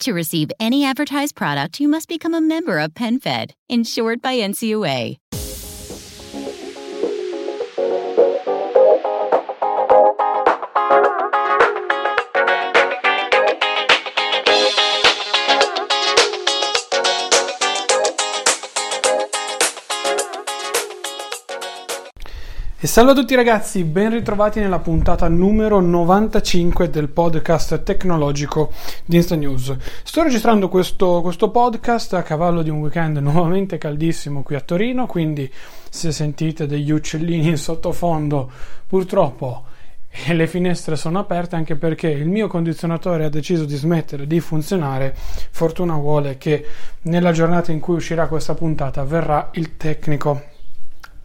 To receive any advertised product, you must become a member of PenFed, insured by NCUA. E salve a tutti ragazzi, ben ritrovati nella puntata numero 95 del podcast tecnologico di Insta News. Sto registrando questo, questo podcast a cavallo di un weekend nuovamente caldissimo qui a Torino, quindi se sentite degli uccellini in sottofondo, purtroppo le finestre sono aperte anche perché il mio condizionatore ha deciso di smettere di funzionare. Fortuna vuole che nella giornata in cui uscirà questa puntata verrà il tecnico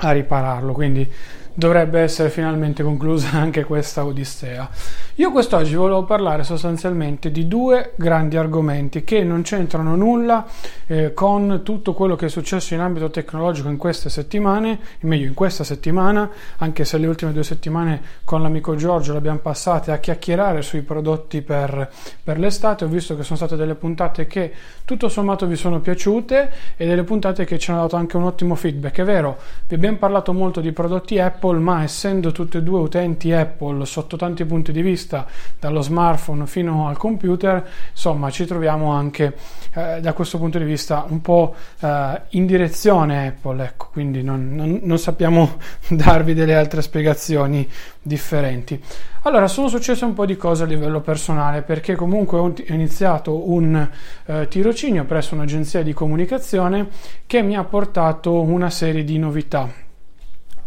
a ripararlo, quindi dovrebbe essere finalmente conclusa anche questa odissea. Io quest'oggi volevo parlare sostanzialmente di due grandi argomenti che non c'entrano nulla eh, con tutto quello che è successo in ambito tecnologico in queste settimane, meglio in questa settimana, anche se le ultime due settimane con l'amico Giorgio le abbiamo passate a chiacchierare sui prodotti per, per l'estate. Ho visto che sono state delle puntate che tutto sommato vi sono piaciute e delle puntate che ci hanno dato anche un ottimo feedback. È vero, vi abbiamo parlato molto di prodotti Apple, ma essendo tutti e due utenti Apple sotto tanti punti di vista, dallo smartphone fino al computer, insomma ci troviamo anche eh, da questo punto di vista un po' eh, in direzione Apple, ecco, quindi non, non, non sappiamo darvi delle altre spiegazioni differenti. Allora, sono successe un po' di cose a livello personale perché comunque ho iniziato un eh, tirocinio presso un'agenzia di comunicazione che mi ha portato una serie di novità.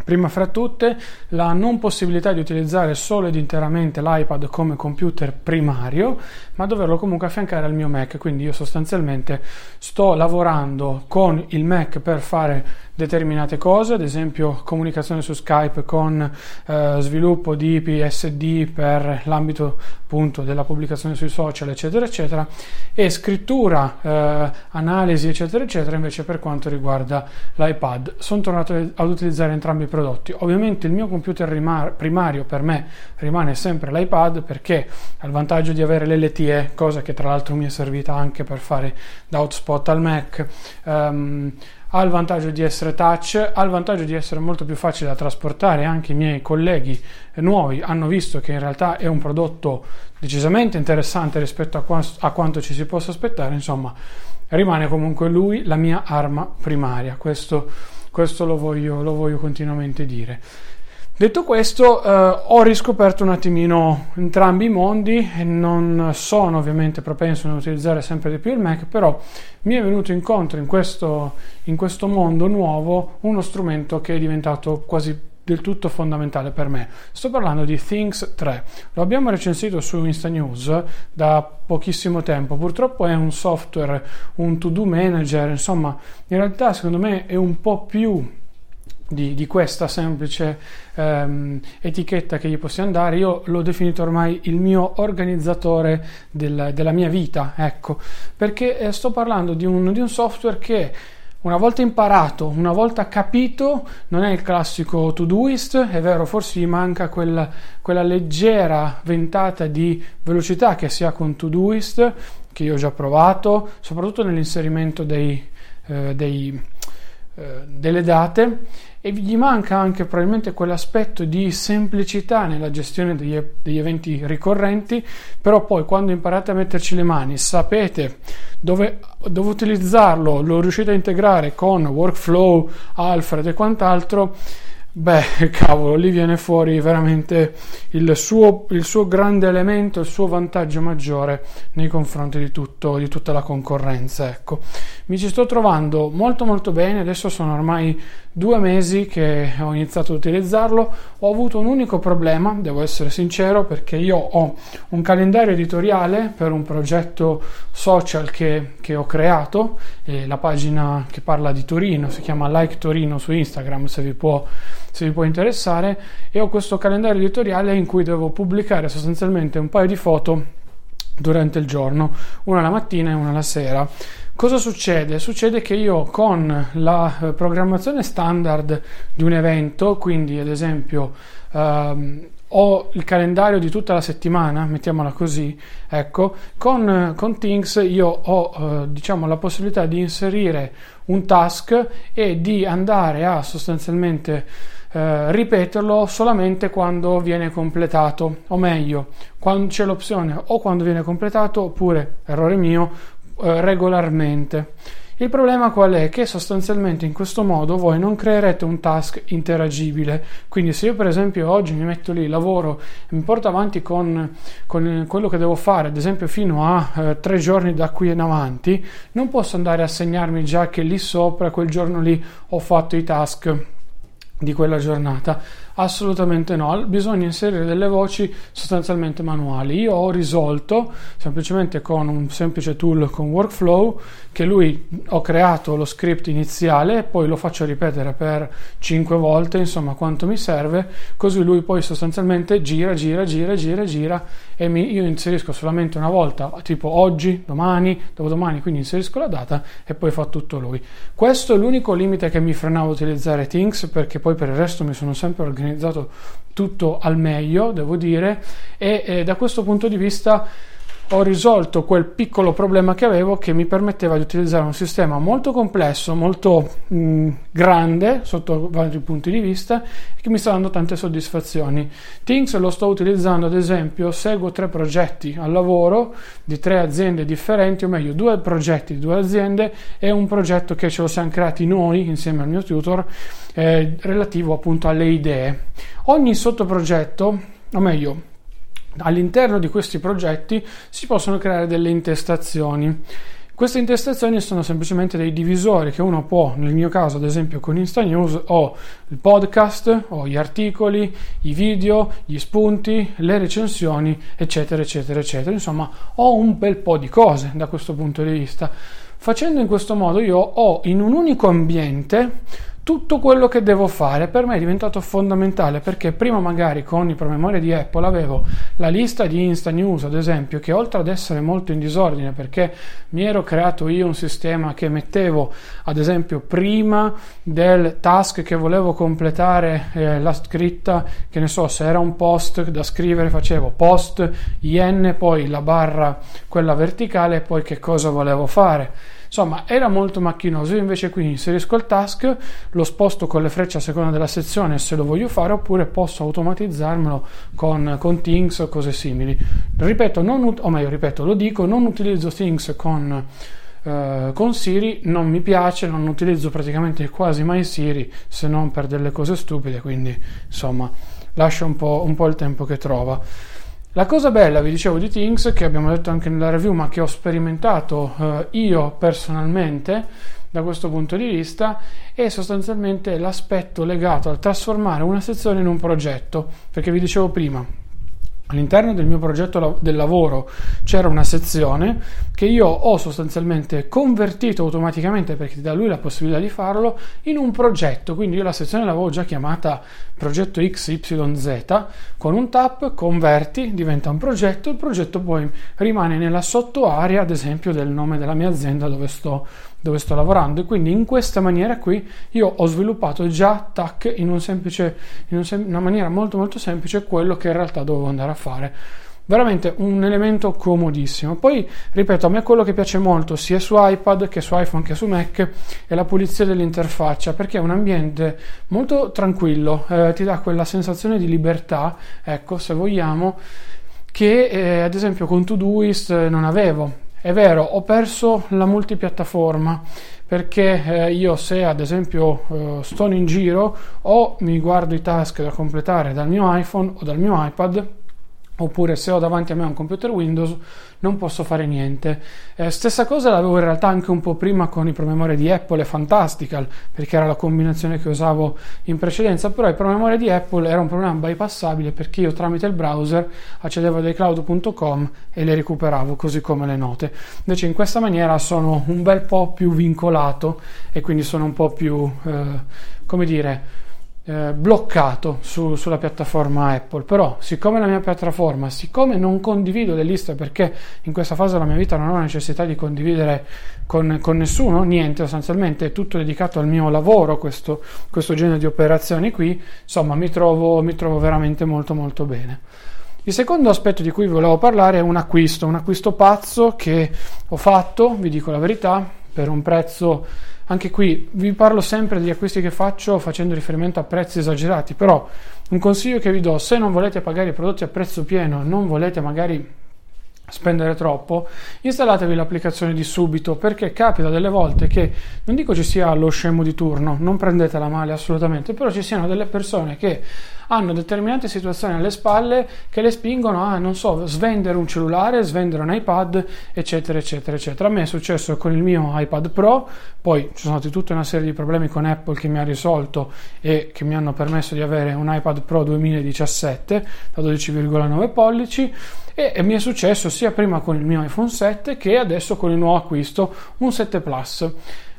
Prima fra tutte la non possibilità di utilizzare solo ed interamente l'iPad come computer primario, ma doverlo comunque affiancare al mio Mac. Quindi io sostanzialmente sto lavorando con il Mac per fare determinate cose, ad esempio comunicazione su Skype con eh, sviluppo di PSD per l'ambito appunto della pubblicazione sui social, eccetera, eccetera, e scrittura, eh, analisi, eccetera, eccetera, invece per quanto riguarda l'iPad. Sono tornato ad utilizzare entrambi i prodotti. Ovviamente il mio computer rimar- primario per me rimane sempre l'iPad perché ha il vantaggio di avere l'LTE, cosa che tra l'altro mi è servita anche per fare da hotspot al Mac. Um, ha il vantaggio di essere touch, ha il vantaggio di essere molto più facile da trasportare, anche i miei colleghi nuovi hanno visto che in realtà è un prodotto decisamente interessante rispetto a, qua- a quanto ci si possa aspettare, insomma rimane comunque lui la mia arma primaria, questo, questo lo, voglio, lo voglio continuamente dire. Detto questo, eh, ho riscoperto un attimino entrambi i mondi e non sono ovviamente propenso ad utilizzare sempre di più il Mac, però mi è venuto incontro in questo, in questo mondo nuovo uno strumento che è diventato quasi del tutto fondamentale per me. Sto parlando di Things 3. Lo abbiamo recensito su Insta News da pochissimo tempo. Purtroppo è un software, un to-do manager, insomma, in realtà secondo me è un po' più di, di, questa semplice ehm, etichetta che gli possiamo dare, io l'ho definito ormai il mio organizzatore del, della mia vita, ecco, perché eh, sto parlando di un, di un, software che una volta imparato, una volta capito, non è il classico to-doist, è vero, forse gli manca quella, quella leggera ventata di velocità che si ha con to-doist, che io ho già provato, soprattutto nell'inserimento dei, eh, dei, delle date e gli manca anche probabilmente quell'aspetto di semplicità nella gestione degli, degli eventi ricorrenti, però poi quando imparate a metterci le mani, sapete dove, dove utilizzarlo, lo riuscite a integrare con workflow, Alfred e quant'altro, Beh, cavolo, lì viene fuori veramente il suo, il suo, grande elemento, il suo vantaggio maggiore nei confronti di, tutto, di tutta la concorrenza. Ecco. Mi ci sto trovando molto molto bene, adesso sono ormai due mesi che ho iniziato ad utilizzarlo, ho avuto un unico problema, devo essere sincero, perché io ho un calendario editoriale per un progetto social che, che ho creato, la pagina che parla di Torino si chiama Like Torino su Instagram, se vi può se vi può interessare, e ho questo calendario editoriale in cui devo pubblicare sostanzialmente un paio di foto durante il giorno, una la mattina e una la sera. Cosa succede? Succede che io con la eh, programmazione standard di un evento, quindi ad esempio ehm, ho il calendario di tutta la settimana, mettiamola così, ecco, con, con Things io ho eh, diciamo la possibilità di inserire un task e di andare a sostanzialmente eh, ripeterlo solamente quando viene completato, o meglio, quando c'è l'opzione o quando viene completato oppure, errore mio, regolarmente. Il problema qual è? Che sostanzialmente in questo modo voi non creerete un task interagibile. Quindi se io per esempio oggi mi metto lì, lavoro e mi porto avanti con, con quello che devo fare, ad esempio fino a eh, tre giorni da qui in avanti, non posso andare a segnarmi già che lì sopra, quel giorno lì, ho fatto i task di quella giornata Assolutamente no, bisogna inserire delle voci sostanzialmente manuali. Io ho risolto semplicemente con un semplice tool con workflow che lui ho creato lo script iniziale, poi lo faccio ripetere per 5 volte, insomma quanto mi serve, così lui poi sostanzialmente gira, gira, gira, gira, gira e mi, io inserisco solamente una volta, tipo oggi, domani, dopodomani, quindi inserisco la data e poi fa tutto lui. Questo è l'unico limite che mi frenava a utilizzare Things perché poi per il resto mi sono sempre organizzato tutto al meglio, devo dire, e eh, da questo punto di vista ho risolto quel piccolo problema che avevo che mi permetteva di utilizzare un sistema molto complesso, molto mh, grande sotto vari punti di vista e che mi sta dando tante soddisfazioni. Things lo sto utilizzando ad esempio, seguo tre progetti al lavoro di tre aziende differenti, o meglio due progetti di due aziende e un progetto che ce lo siamo creati noi insieme al mio tutor eh, relativo appunto alle idee. Ogni sottoprogetto, o meglio, all'interno di questi progetti si possono creare delle intestazioni. Queste intestazioni sono semplicemente dei divisori che uno può, nel mio caso ad esempio con Insta News, ho il podcast, ho gli articoli, i video, gli spunti, le recensioni, eccetera, eccetera, eccetera. Insomma, ho un bel po' di cose da questo punto di vista. Facendo in questo modo io ho in un unico ambiente tutto quello che devo fare. Per me è diventato fondamentale perché prima magari con i promemori di Apple avevo la lista di Insta News ad esempio che oltre ad essere molto in disordine perché mi ero creato io un sistema che mettevo ad esempio prima del task che volevo completare eh, la scritta che ne so se era un post da scrivere facevo post in poi la barra quella verticale e poi che cosa volevo fare Insomma, era molto macchinoso. Io invece qui inserisco il task, lo sposto con le frecce a seconda della sezione se lo voglio fare, oppure posso automatizzarmelo con, con Things o cose simili. Ripeto, non, o meglio, ripeto, lo dico, non utilizzo Things con, uh, con Siri, non mi piace, non utilizzo praticamente quasi mai Siri se non per delle cose stupide, quindi insomma, lascia un po', un po il tempo che trova. La cosa bella, vi dicevo, di Things, che abbiamo detto anche nella review, ma che ho sperimentato eh, io personalmente da questo punto di vista, è sostanzialmente l'aspetto legato al trasformare una sezione in un progetto, perché vi dicevo prima, All'interno del mio progetto del lavoro c'era una sezione che io ho sostanzialmente convertito automaticamente perché ti dà lui la possibilità di farlo in un progetto, quindi io la sezione l'avevo già chiamata progetto XYZ, con un tap converti, diventa un progetto, il progetto poi rimane nella sottoarea ad esempio del nome della mia azienda dove sto dove sto lavorando e quindi in questa maniera qui io ho sviluppato già tac in, un semplice, in un sem- una maniera molto molto semplice quello che in realtà dovevo andare a fare veramente un elemento comodissimo. Poi, ripeto, a me quello che piace molto sia su iPad che su iPhone che su Mac è la pulizia dell'interfaccia perché è un ambiente molto tranquillo, eh, ti dà quella sensazione di libertà, ecco, se vogliamo, che eh, ad esempio con Todoist non avevo. È vero, ho perso la multipiattaforma perché eh, io se ad esempio eh, sto in giro o mi guardo i task da completare dal mio iPhone o dal mio iPad oppure se ho davanti a me un computer Windows non posso fare niente. Eh, stessa cosa l'avevo in realtà anche un po' prima con i promemoria di Apple e Fantastical, perché era la combinazione che usavo in precedenza, però il promemoria di Apple era un programma bypassabile perché io tramite il browser accedevo a iCloud.com e le recuperavo così come le note. Invece in questa maniera sono un bel po' più vincolato e quindi sono un po' più, eh, come dire, eh, bloccato su, sulla piattaforma Apple. Però siccome la mia piattaforma siccome non condivido le liste perché in questa fase della mia vita non ho necessità di condividere con, con nessuno niente sostanzialmente è tutto dedicato al mio lavoro questo, questo genere di operazioni qui insomma mi trovo, mi trovo veramente molto molto bene. Il secondo aspetto di cui volevo parlare è un acquisto, un acquisto pazzo che ho fatto, vi dico la verità, per un prezzo anche qui vi parlo sempre degli acquisti che faccio facendo riferimento a prezzi esagerati, però un consiglio che vi do, se non volete pagare i prodotti a prezzo pieno, non volete magari spendere troppo, installatevi l'applicazione di subito perché capita delle volte che non dico ci sia lo scemo di turno, non prendetela male assolutamente, però ci siano delle persone che hanno determinate situazioni alle spalle che le spingono a, non so, svendere un cellulare, svendere un iPad, eccetera, eccetera, eccetera. A me è successo con il mio iPad Pro, poi ci sono stati tutta una serie di problemi con Apple che mi ha risolto e che mi hanno permesso di avere un iPad Pro 2017 da 12,9 pollici e, mi è successo sia prima con il mio iPhone 7 che adesso con il nuovo acquisto, un 7 Plus.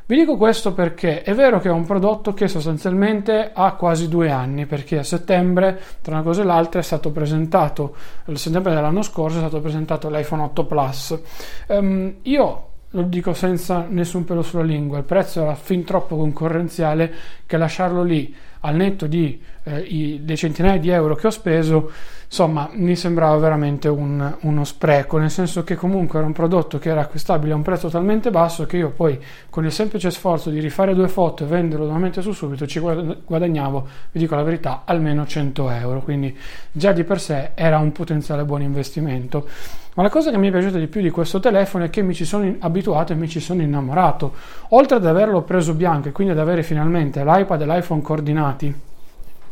Vi dico questo perché è vero che è un prodotto che sostanzialmente ha quasi due anni, perché a settembre, tra una cosa e l'altra, è stato presentato, il settembre dell'anno scorso è stato presentato l'iPhone 8 Plus. Um, io lo dico senza nessun pelo sulla lingua, il prezzo era fin troppo concorrenziale che lasciarlo lì al netto di eh, i, dei centinaia di euro che ho speso insomma mi sembrava veramente un, uno spreco nel senso che comunque era un prodotto che era acquistabile a un prezzo talmente basso che io poi con il semplice sforzo di rifare due foto e venderlo nuovamente su subito ci guadagnavo vi dico la verità almeno 100 euro. Quindi già di per sé era un potenziale buon investimento. Ma la cosa che mi è piaciuta di più di questo telefono è che mi ci sono abituato e mi ci sono innamorato. Oltre ad averlo preso bianco e quindi ad avere finalmente l'iPad e l'iPhone coordinati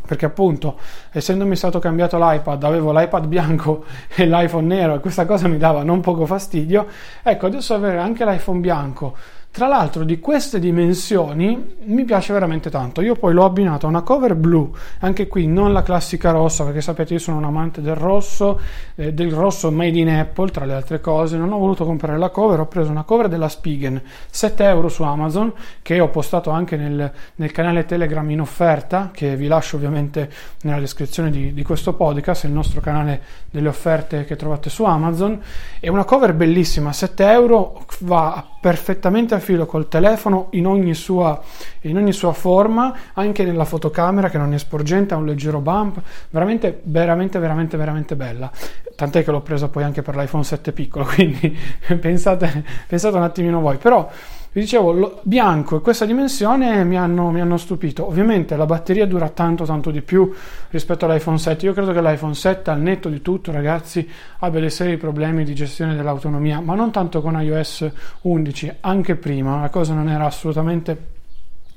perché appunto essendomi stato cambiato l'iPad avevo l'iPad bianco e l'iPhone nero e questa cosa mi dava non poco fastidio. Ecco adesso avere anche l'iPhone bianco tra l'altro di queste dimensioni mi piace veramente tanto. Io poi l'ho abbinato a una cover blu, anche qui non la classica rossa, perché sapete io sono un amante del rosso, eh, del rosso made in Apple tra le altre cose. Non ho voluto comprare la cover, ho preso una cover della Spigen, 7 euro su Amazon, che ho postato anche nel, nel canale Telegram in offerta, che vi lascio ovviamente nella descrizione di, di questo podcast, il nostro canale delle offerte che trovate su Amazon. È una cover bellissima, 7 euro va perfettamente a filo col telefono in ogni, sua, in ogni sua forma, anche nella fotocamera che non è sporgente, ha un leggero bump, veramente, veramente, veramente, veramente bella. Tant'è che l'ho presa poi anche per l'iPhone 7 piccolo, quindi pensate, pensate un attimino voi. Però vi dicevo, lo, bianco e questa dimensione mi hanno, mi hanno, stupito. Ovviamente la batteria dura tanto tanto di più rispetto all'iPhone 7. Io credo che l'iPhone 7, al netto di tutto, ragazzi, abbia dei seri problemi di gestione dell'autonomia, ma non tanto con iOS 11, anche prima. La cosa non era assolutamente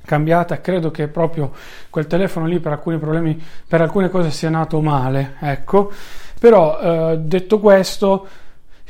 cambiata. Credo che proprio quel telefono lì per alcuni problemi, per alcune cose sia nato male. Ecco. Però eh, detto questo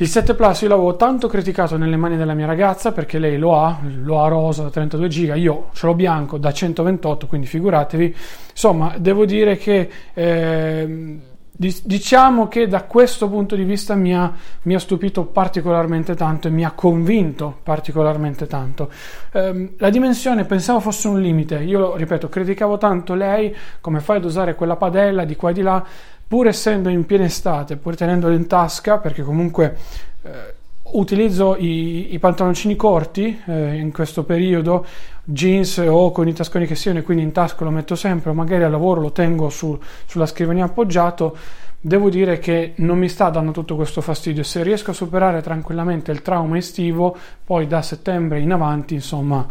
il 7 Plus io l'avevo tanto criticato nelle mani della mia ragazza perché lei lo ha, lo ha rosa da 32 giga, io ce l'ho bianco da 128, quindi figuratevi. Insomma, devo dire che eh, diciamo che da questo punto di vista mi ha, mi ha, stupito particolarmente tanto e mi ha convinto particolarmente tanto. Eh, la dimensione pensavo fosse un limite, io ripeto, criticavo tanto lei, come fai ad usare quella padella di qua e di là pur essendo in piena estate, pur tenendolo in tasca, perché comunque eh, utilizzo i, i pantaloncini corti eh, in questo periodo, jeans o con i tasconi che siano, e quindi in tasca lo metto sempre, o magari al lavoro lo tengo su, sulla scrivania appoggiato. Devo dire che non mi sta dando tutto questo fastidio. Se riesco a superare tranquillamente il trauma estivo, poi da settembre in avanti, insomma,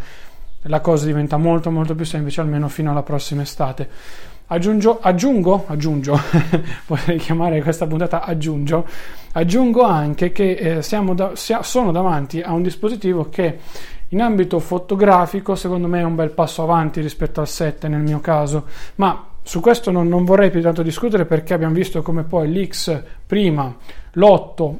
la cosa diventa molto molto più semplice, almeno fino alla prossima estate. Aggiungo, aggiungo, aggiungo, potrei chiamare questa puntata aggiungo, aggiungo anche che eh, da, sono davanti a un dispositivo che in ambito fotografico secondo me è un bel passo avanti rispetto al 7 nel mio caso, ma su questo non, non vorrei più tanto discutere perché abbiamo visto come poi l'X prima, l'8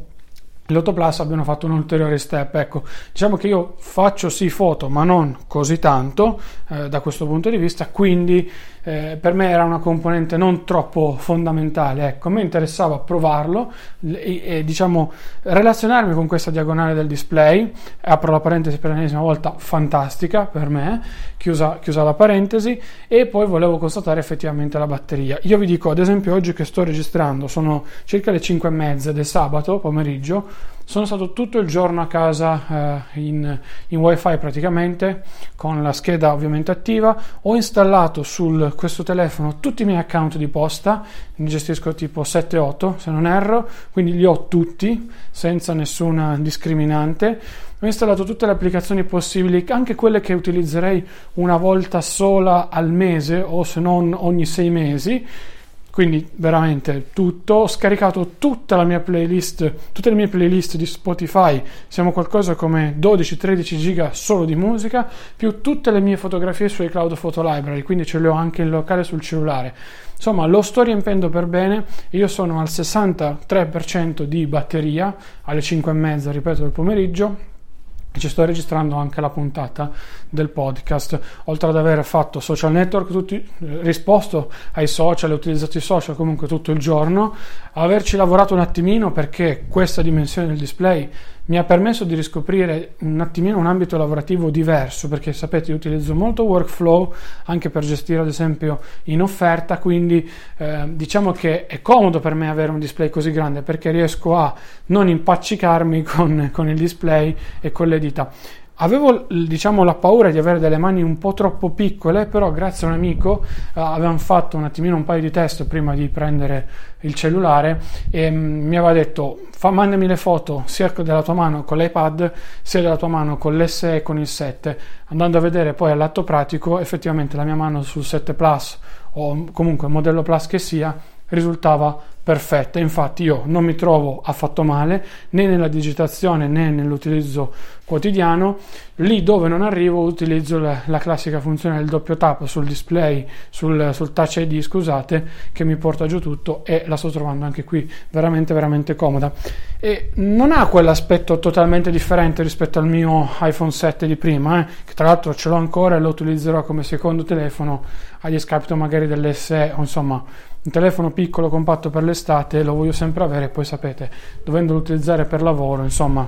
l'8 Plus abbiano fatto un ulteriore step. Ecco, diciamo che io faccio sì foto, ma non così tanto eh, da questo punto di vista, quindi eh, per me era una componente non troppo fondamentale. Ecco, a me interessava provarlo e, e diciamo relazionarmi con questa diagonale del display. Apro la parentesi per l'ennesima volta, fantastica per me, chiusa, chiusa la parentesi, e poi volevo constatare effettivamente la batteria. Io vi dico, ad esempio, oggi che sto registrando, sono circa le 5 e mezza del sabato pomeriggio sono stato tutto il giorno a casa eh, in, in wifi praticamente, con la scheda ovviamente attiva. Ho installato su questo telefono tutti i miei account di posta, ne gestisco tipo 7-8 se non erro, quindi li ho tutti senza nessuna discriminante. Ho installato tutte le applicazioni possibili, anche quelle che utilizzerei una volta sola al mese o se non ogni sei mesi quindi veramente tutto ho scaricato tutta la mia playlist tutte le mie playlist di Spotify. Siamo qualcosa come 12-13 giga solo di musica più tutte le mie fotografie sui cloud photo library quindi ce le ho anche in locale sul cellulare. Insomma lo sto riempendo per bene. Io sono al 63% di batteria alle 5 e mezza ripeto del pomeriggio ci sto registrando anche la puntata del podcast. Oltre ad aver fatto social network tutti, eh, risposto ai social utilizzato i social comunque tutto il giorno averci lavorato un attimino perché questa dimensione del display mi ha permesso di riscoprire un attimino un ambito lavorativo diverso perché sapete io utilizzo molto workflow anche per gestire ad esempio in offerta quindi eh, diciamo che è comodo per me avere un display così grande perché riesco a non impaccicarmi con, con il display e con le dita Avevo diciamo la paura di avere delle mani un po' troppo piccole, però grazie a un amico eh, avevamo fatto un attimino un paio di test prima di prendere il cellulare e mm, mi aveva detto fa, mandami le foto sia della tua mano con l'iPad sia della tua mano con l'SE e con il 7. Andando a vedere poi all'atto pratico, effettivamente la mia mano sul 7 Plus o comunque modello Plus che sia risultava perfetta. Infatti io non mi trovo affatto male né nella digitazione né nell'utilizzo quotidiano. Lì dove non arrivo utilizzo la, la classica funzione del doppio tap sul display, sul, sul, touch ID, scusate, che mi porta giù tutto e la sto trovando anche qui veramente veramente comoda. E non ha quell'aspetto totalmente differente rispetto al mio iPhone 7 di prima, eh, che tra l'altro ce l'ho ancora e lo utilizzerò come secondo telefono a discapito magari dell'SE insomma un telefono piccolo compatto per l'estate lo voglio sempre avere poi sapete dovendolo utilizzare per lavoro insomma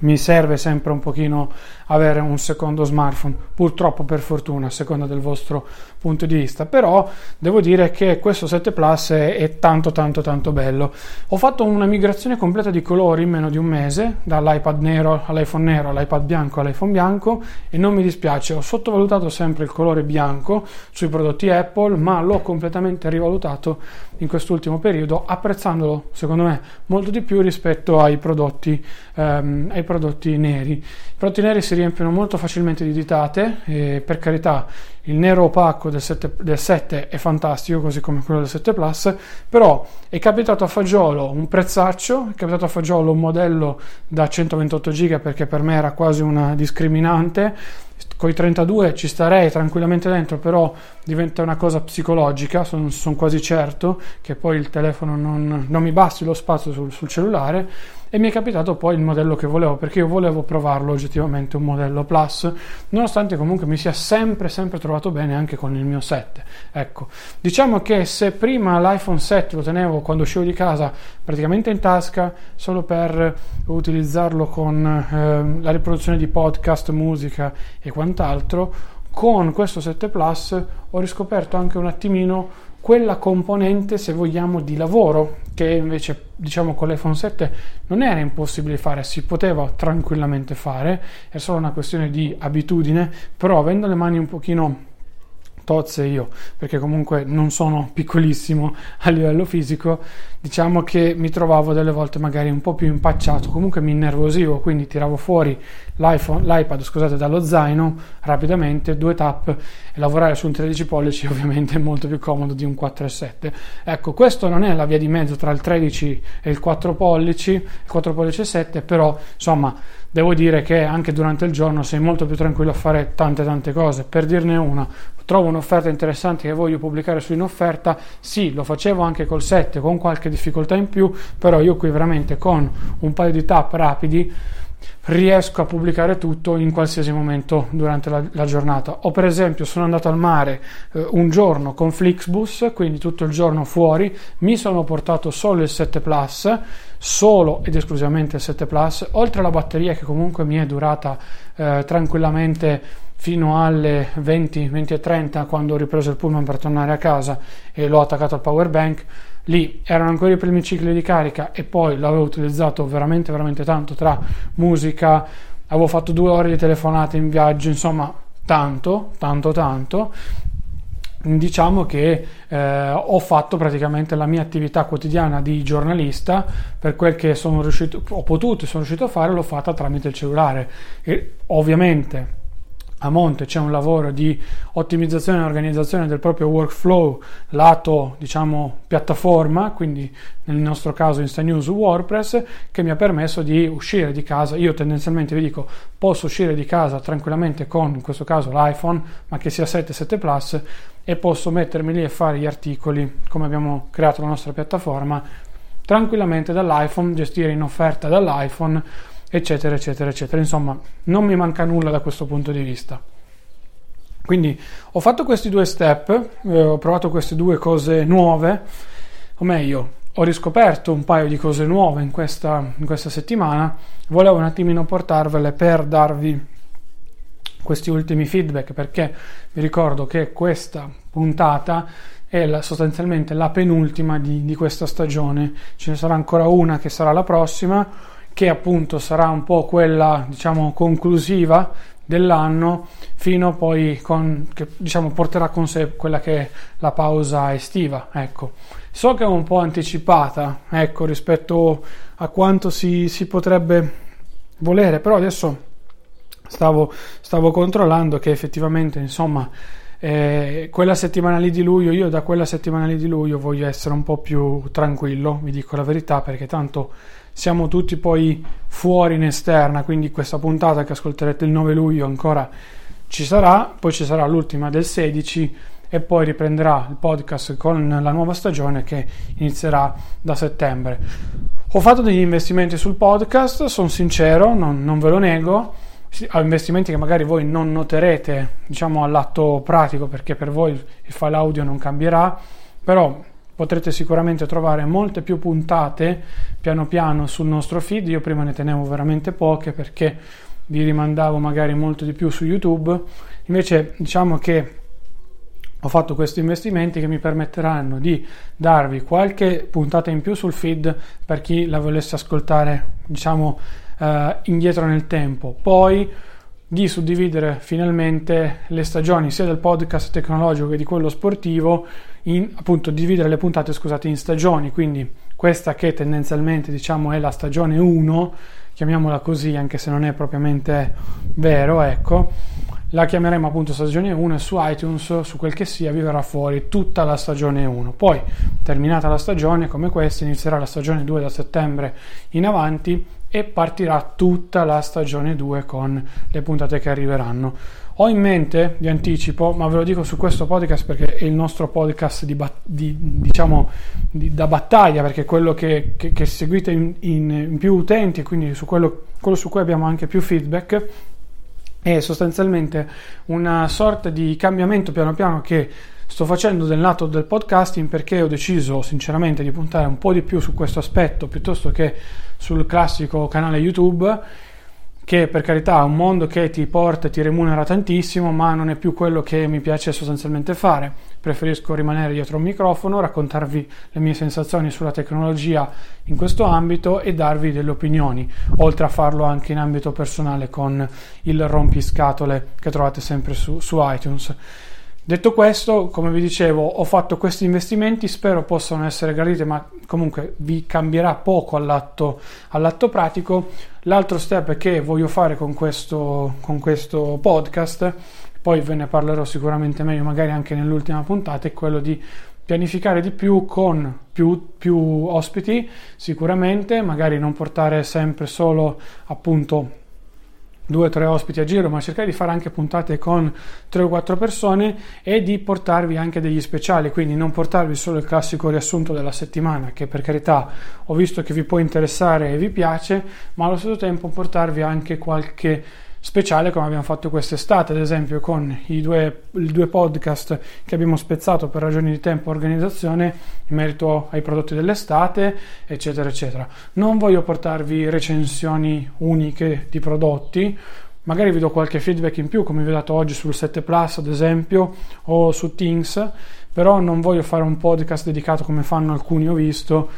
mi serve sempre un pochino avere un secondo smartphone, purtroppo per fortuna, a seconda del vostro punto di vista, però devo dire che questo 7 Plus è, è, tanto tanto tanto bello. Ho fatto una migrazione completa di colori in meno di un mese, dall'iPad nero all'iPhone nero, all'iPad bianco all'iPhone bianco e non mi dispiace, ho sottovalutato sempre il colore bianco sui prodotti Apple, ma l'ho completamente rivalutato in quest'ultimo periodo, apprezzandolo secondo me molto di più rispetto ai prodotti, ehm, ai prodotti neri. I prodotti neri si riempiono molto facilmente di ditate e per carità il nero opaco del 7, del 7, è fantastico così come quello del 7 Plus però è capitato a fagiolo un prezzaccio è capitato a fagiolo un modello da 128 giga perché per me era quasi una discriminante. Con i 32 ci starei tranquillamente dentro, però diventa una cosa psicologica, sono son quasi certo che poi il telefono non, non mi basti lo spazio sul, sul, cellulare e mi è capitato poi il modello che volevo, perché io volevo provarlo oggettivamente un modello Plus, nonostante comunque mi sia sempre sempre trovato bene anche con il mio 7. Ecco, diciamo che se prima l'iPhone 7 lo tenevo quando uscivo di casa praticamente in tasca solo per utilizzarlo con eh, la riproduzione di podcast, musica e quant'altro, con questo 7 Plus ho riscoperto anche un attimino quella componente, se vogliamo, di lavoro che invece diciamo con l'iPhone 7 non era impossibile fare, si poteva tranquillamente fare, è solo una questione di abitudine, però avendo le mani un pochino tozze io, perché comunque non sono piccolissimo a livello fisico, diciamo che mi trovavo delle volte magari un po' più impacciato, comunque mi innervosivo, quindi tiravo fuori l'iPad scusate, dallo zaino rapidamente, due tap e lavorare su un 13 pollici ovviamente è molto più comodo di un 4,7. Ecco, questo non è la via di mezzo tra il 13 e il 4 pollici, il 4 pollici 7, però insomma devo dire che anche durante il giorno sei molto più tranquillo a fare tante tante cose. Per dirne una, trovo un'offerta interessante che voglio pubblicare su in offerta, sì, lo facevo anche col 7 con qualche difficoltà in più, però io qui veramente con un paio di tap rapidi riesco a pubblicare tutto in qualsiasi momento durante la, la giornata. O per esempio sono andato al mare eh, un giorno con Flixbus, quindi tutto il giorno fuori, mi sono portato solo il 7 Plus, solo ed esclusivamente il 7 Plus, oltre alla batteria che comunque mi è durata eh, tranquillamente fino alle 20, 20 e 30 quando ho ripreso il pullman per tornare a casa e l'ho attaccato al power bank lì erano ancora i primi cicli di carica e poi l'avevo utilizzato veramente veramente tanto tra musica avevo fatto due ore di telefonate in viaggio insomma tanto tanto tanto. Diciamo che eh, ho fatto praticamente la mia attività quotidiana di giornalista. Per quel che sono riuscito ho potuto e sono riuscito a fare l'ho fatta tramite il cellulare. E ovviamente a monte c'è un lavoro di ottimizzazione e organizzazione del proprio workflow lato diciamo piattaforma quindi nel nostro caso InstaNews WordPress che mi ha permesso di uscire di casa. Io tendenzialmente vi dico posso uscire di casa tranquillamente con in questo caso l'iPhone ma che sia 7 7 Plus e posso mettermi lì e fare gli articoli come abbiamo creato la nostra piattaforma tranquillamente dall'iPhone gestire in offerta dall'iPhone eccetera, eccetera, eccetera. Insomma, non mi manca nulla da questo punto di vista. Quindi ho fatto questi due step, eh, ho provato queste due cose nuove, o meglio, ho riscoperto un paio di cose nuove in questa, in questa settimana, volevo un attimino portarvele per darvi questi ultimi feedback perché vi ricordo che questa puntata è la, sostanzialmente la penultima di, di questa stagione, ce ne sarà ancora una che sarà la prossima che appunto sarà un po' quella diciamo conclusiva dell'anno fino poi con che diciamo porterà con sé quella che è la pausa estiva ecco. So che è un po' anticipata ecco rispetto a quanto si, si potrebbe volere però adesso stavo, stavo controllando che effettivamente insomma eh, quella settimana lì di luglio, io da quella settimana lì di luglio voglio essere un po' più tranquillo, vi dico la verità, perché tanto siamo tutti poi fuori in esterna, quindi questa puntata che ascolterete il 9 luglio ancora ci sarà, poi ci sarà l'ultima del 16 e poi riprenderà il podcast con la nuova stagione che inizierà da settembre. Ho fatto degli investimenti sul podcast, sono sincero, non, non ve lo nego, investimenti che magari voi non noterete diciamo all'atto pratico perché per voi il file audio non cambierà, però potrete sicuramente trovare molte più puntate piano piano sul nostro feed. Io prima ne tenevo veramente poche perché vi rimandavo magari molto di più su YouTube. Invece diciamo che ho fatto questi investimenti che mi permetteranno di darvi qualche puntata in più sul feed per chi la volesse ascoltare, diciamo, eh, indietro nel tempo. Poi di suddividere finalmente le stagioni sia del podcast tecnologico che di quello sportivo in appunto dividere le puntate scusate in stagioni. Quindi questa che tendenzialmente diciamo è la stagione 1 chiamiamola così anche se non è propriamente vero ecco la chiameremo appunto stagione 1 e su iTunes su quel che sia vi verrà fuori tutta la stagione 1 poi terminata la stagione come questa inizierà la stagione 2 da settembre in avanti e partirà tutta la stagione 2 con le puntate che arriveranno. Ho in mente, vi anticipo, ma ve lo dico su questo podcast perché è il nostro podcast di, di, diciamo, di, da battaglia, perché è quello che, che, che seguite in, in, in, più utenti e quindi su quello, quello su cui abbiamo anche più feedback. È sostanzialmente una sorta di cambiamento piano piano che sto facendo del lato del podcasting perché ho deciso sinceramente di puntare un po' di più su questo aspetto piuttosto che sul classico canale YouTube che per carità è un mondo che ti porta e ti remunera tantissimo, ma non è più quello che mi piace sostanzialmente fare. Preferisco rimanere dietro un microfono, raccontarvi le mie sensazioni sulla tecnologia in questo ambito e darvi delle opinioni, oltre a farlo anche in ambito personale con il rompiscatole che trovate sempre su, su iTunes. Detto questo, come vi dicevo, ho fatto questi investimenti, spero possano essere graditi, ma comunque vi cambierà poco all'atto, all'atto pratico. L'altro step che voglio fare con questo, con questo podcast, poi ve ne parlerò sicuramente meglio, magari anche nell'ultima puntata, è quello di pianificare di più con più, più ospiti, sicuramente, magari non portare sempre solo appunto due o tre ospiti a giro, ma cercare di fare anche puntate con tre o quattro persone e di portarvi anche degli speciali, quindi non portarvi solo il classico riassunto della settimana, che per carità ho visto che vi può interessare e vi piace, ma allo stesso tempo portarvi anche qualche speciale come abbiamo fatto quest'estate, ad esempio con i due, i due podcast che abbiamo spezzato per ragioni di tempo e organizzazione in merito ai prodotti dell'estate, eccetera, eccetera. Non voglio portarvi recensioni uniche di prodotti, magari vi do qualche feedback in più, come vi ho dato oggi sul 7 Plus, ad esempio, o su Things, però non voglio fare un podcast dedicato come fanno alcuni, ho visto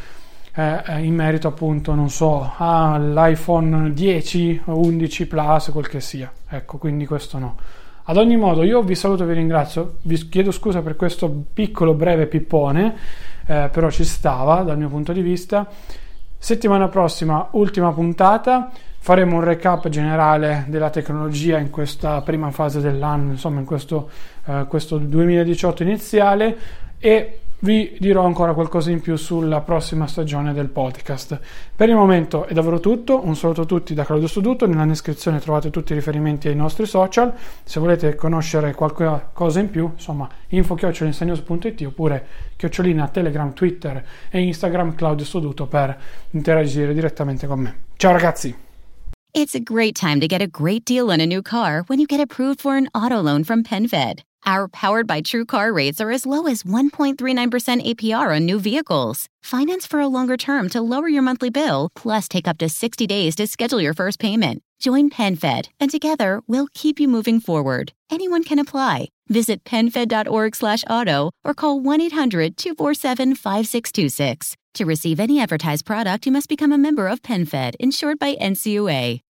eh, eh, in merito appunto, non so, all'iPhone 10 o 11 Plus, quel che sia. Ecco, quindi questo no. Ad ogni modo, io vi saluto e vi ringrazio. Vi chiedo scusa per questo piccolo breve pippone, eh, però ci stava dal mio punto di vista. Settimana prossima, ultima puntata. Faremo un recap generale della tecnologia in questa prima fase dell'anno, insomma, in questo, eh, questo 2018 iniziale. E vi dirò ancora qualcosa in più sulla prossima stagione del podcast. Per il momento è davvero tutto, un saluto a tutti da Claudio Studuto, nella descrizione trovate tutti i riferimenti ai nostri social, se volete conoscere qualcosa in più, insomma, info-news.it oppure chiocciolina Telegram, Twitter e Instagram Claudio Studuto per interagire direttamente con me. Ciao ragazzi! It's a great time to get a great deal on a new car when you get approved for an auto loan from PenFed. Our powered by True Car rates are as low as 1.39% APR on new vehicles. Finance for a longer term to lower your monthly bill, plus take up to 60 days to schedule your first payment. Join PenFed, and together we'll keep you moving forward. Anyone can apply. Visit PenFed.org/auto or call 1-800-247-5626. To receive any advertised product, you must become a member of PenFed, insured by NCUA.